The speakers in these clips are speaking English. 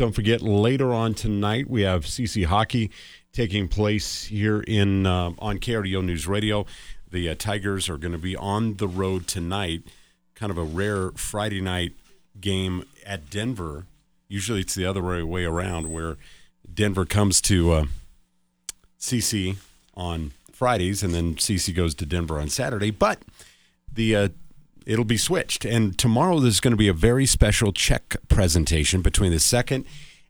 Don't forget, later on tonight, we have CC Hockey taking place here in uh, on KRDO News Radio. The uh, Tigers are going to be on the road tonight, kind of a rare Friday night game at Denver. Usually it's the other way around, where Denver comes to uh, CC on Fridays, and then CC goes to Denver on Saturday. But the uh, it'll be switched. And tomorrow there's going to be a very special check presentation between the second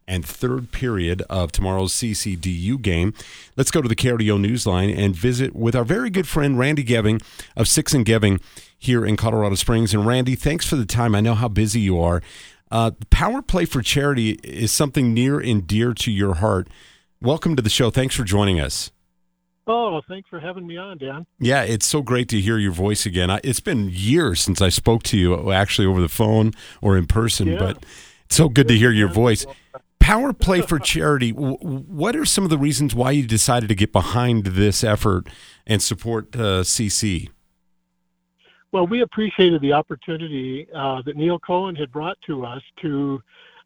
and third period of tomorrow's CCDU game. Let's go to the KRDO Newsline and visit with our very good friend Randy Geving of Six and Geving here in Colorado Springs. And Randy, thanks for the time. I know how busy you are. Uh, Power Play for Charity is something near and dear to your heart. Welcome to the show. Thanks for joining us. Oh, thanks for having me on, Dan. Yeah, it's so great to hear your voice again. It's been years since I spoke to you, actually over the phone or in person, yeah. but it's so good to hear your voice. Power Play for Charity. What are some of the reasons why you decided to get behind this effort and support uh, CC? Well, we appreciated the opportunity uh, that Neil Cohen had brought to us to,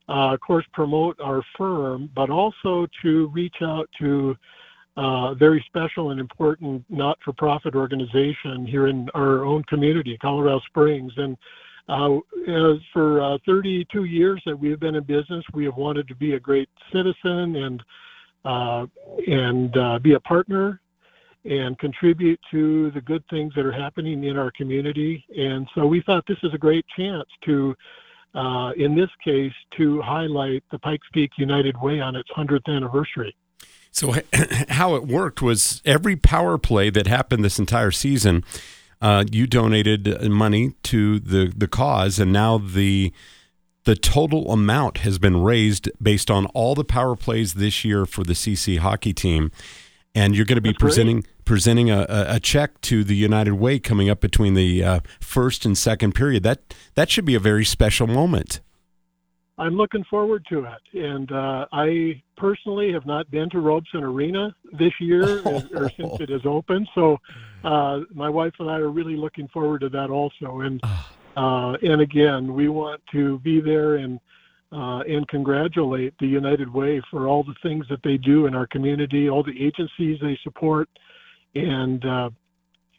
uh, of course, promote our firm, but also to reach out to uh, very special and important not-for-profit organization here in our own community, Colorado Springs. And uh, for uh, 32 years that we have been in business, we have wanted to be a great citizen and uh, and uh, be a partner and contribute to the good things that are happening in our community. And so we thought this is a great chance to, uh, in this case, to highlight the Pikes Peak United Way on its 100th anniversary. So how it worked was every power play that happened this entire season, uh, you donated money to the the cause, and now the the total amount has been raised based on all the power plays this year for the CC hockey team. And you're going to be That's presenting great. presenting a, a, check to the United Way coming up between the uh, first and second period. That that should be a very special moment. I'm looking forward to it. And uh, I personally have not been to Robson Arena this year or, or since it is open. So uh, my wife and I are really looking forward to that also. And ah. uh, and again, we want to be there and uh, and congratulate the United Way for all the things that they do in our community, all the agencies they support, and uh,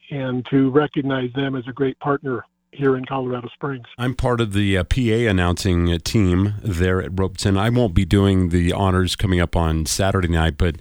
and to recognize them as a great partner here in Colorado Springs. I'm part of the uh, PA announcing uh, team there at Robson. I won't be doing the honors coming up on Saturday night, but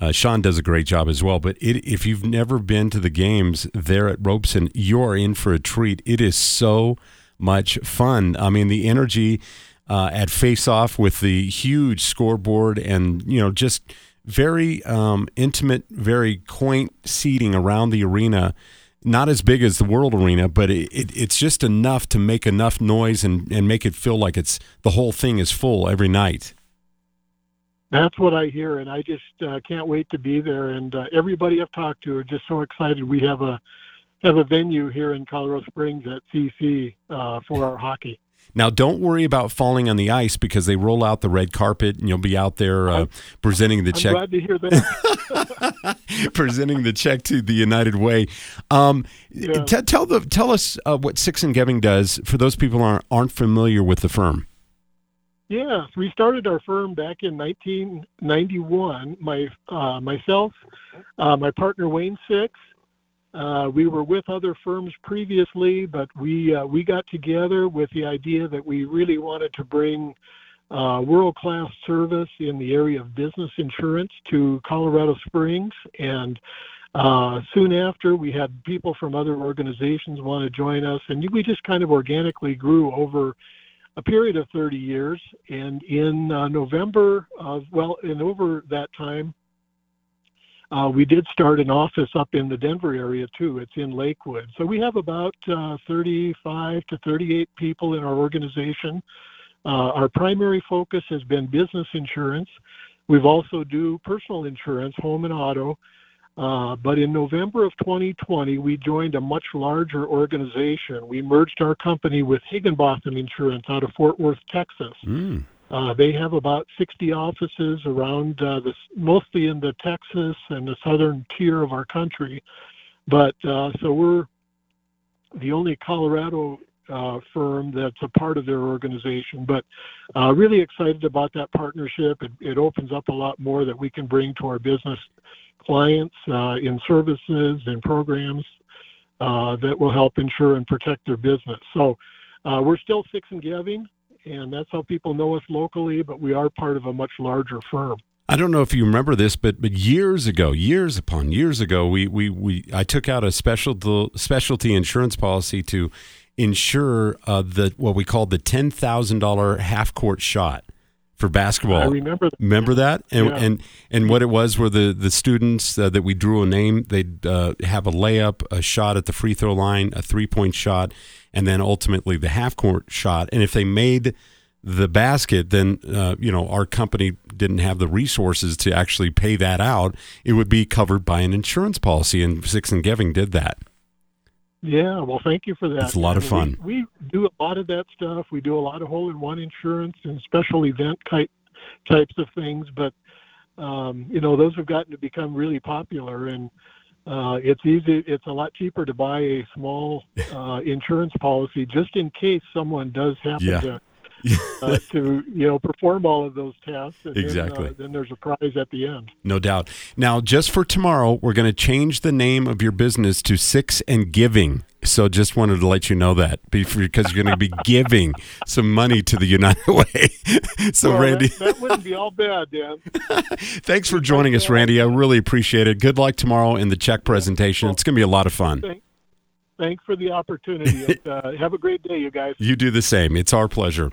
uh, Sean does a great job as well. But it, if you've never been to the games there at Robson, you're in for a treat. It is so much fun. I mean, the energy uh, at face-off with the huge scoreboard and you know just very um, intimate, very quaint seating around the arena not as big as the World Arena, but it, it, it's just enough to make enough noise and, and make it feel like it's the whole thing is full every night. That's what I hear, and I just uh, can't wait to be there. And uh, everybody I've talked to are just so excited. We have a have a venue here in Colorado Springs at CC uh, for our hockey. Now, don't worry about falling on the ice because they roll out the red carpet and you'll be out there uh, presenting the I'm check. Glad to hear that. presenting the check to the United Way. Um, yeah. t- tell the tell us uh, what Six and Geving does for those people aren't aren't familiar with the firm. Yes, we started our firm back in 1991. My uh, myself, uh, my partner Wayne Six, uh, we were with other firms previously, but we uh, we got together with the idea that we really wanted to bring uh, world-class service in the area of business insurance to Colorado Springs, and uh, soon after we had people from other organizations want to join us, and we just kind of organically grew over a period of 30 years. And in uh, November of well, and over that time uh, we did start an office up in the Denver area too. It's in Lakewood. So we have about uh, 35 to 38 people in our organization. Uh, our primary focus has been business insurance. We've also do personal insurance, home and auto. Uh, but in November of 2020, we joined a much larger organization. We merged our company with Higginbotham Insurance out of Fort Worth, Texas. Mm. Uh, they have about 60 offices around uh, the, mostly in the Texas and the southern tier of our country. But uh, so we're the only Colorado uh, firm that's a part of their organization. But uh, really excited about that partnership. It, it, opens up a lot more that we can bring to our business clients uh, in services and programs uh, that will help ensure and protect their business. So uh, we're still Six and Geving, and that's how people know us locally, but we are part of a much larger firm. I don't know if you remember this, but but years ago, years upon years ago, we we, we I took out a special specialty insurance policy to insure uh, the what we called the ten thousand dollar half court shot for basketball. I remember. That. Remember that? And yeah. and and what it was were the the students uh, that we drew a name. They'd uh, have a layup, a shot at the free throw line, a three point shot, and then ultimately the half court shot. And if they made the basket, then uh, you know our company didn't have the resources to actually pay that out. It would be covered by an insurance policy, and Six and Geving did that. Yeah, well, thank you for that. It's a lot of fun. We, we do a lot of that stuff. We do a lot of hole-in-one insurance and special event type types of things, but um, you know those have gotten to become really popular and. Uh, it's easy. It's a lot cheaper to buy a small uh, insurance policy just in case someone does happen yeah. to uh, to you know perform all of those tests. exactly. Then, uh, then, there's a prize at the end. No doubt. Now, just for tomorrow, we're going to change the name of your business to Six and Giving. So, just wanted to let you know that because you're going to be giving some money to the United Way. so, well, Randy, that, that, wouldn't be all bad, Dan. Thanks for joining us, Randy. I really appreciate it. Good luck tomorrow in the check presentation. It's going to be a lot of fun. Thanks for the opportunity. uh, have a great day, you guys. You do the same. It's our pleasure.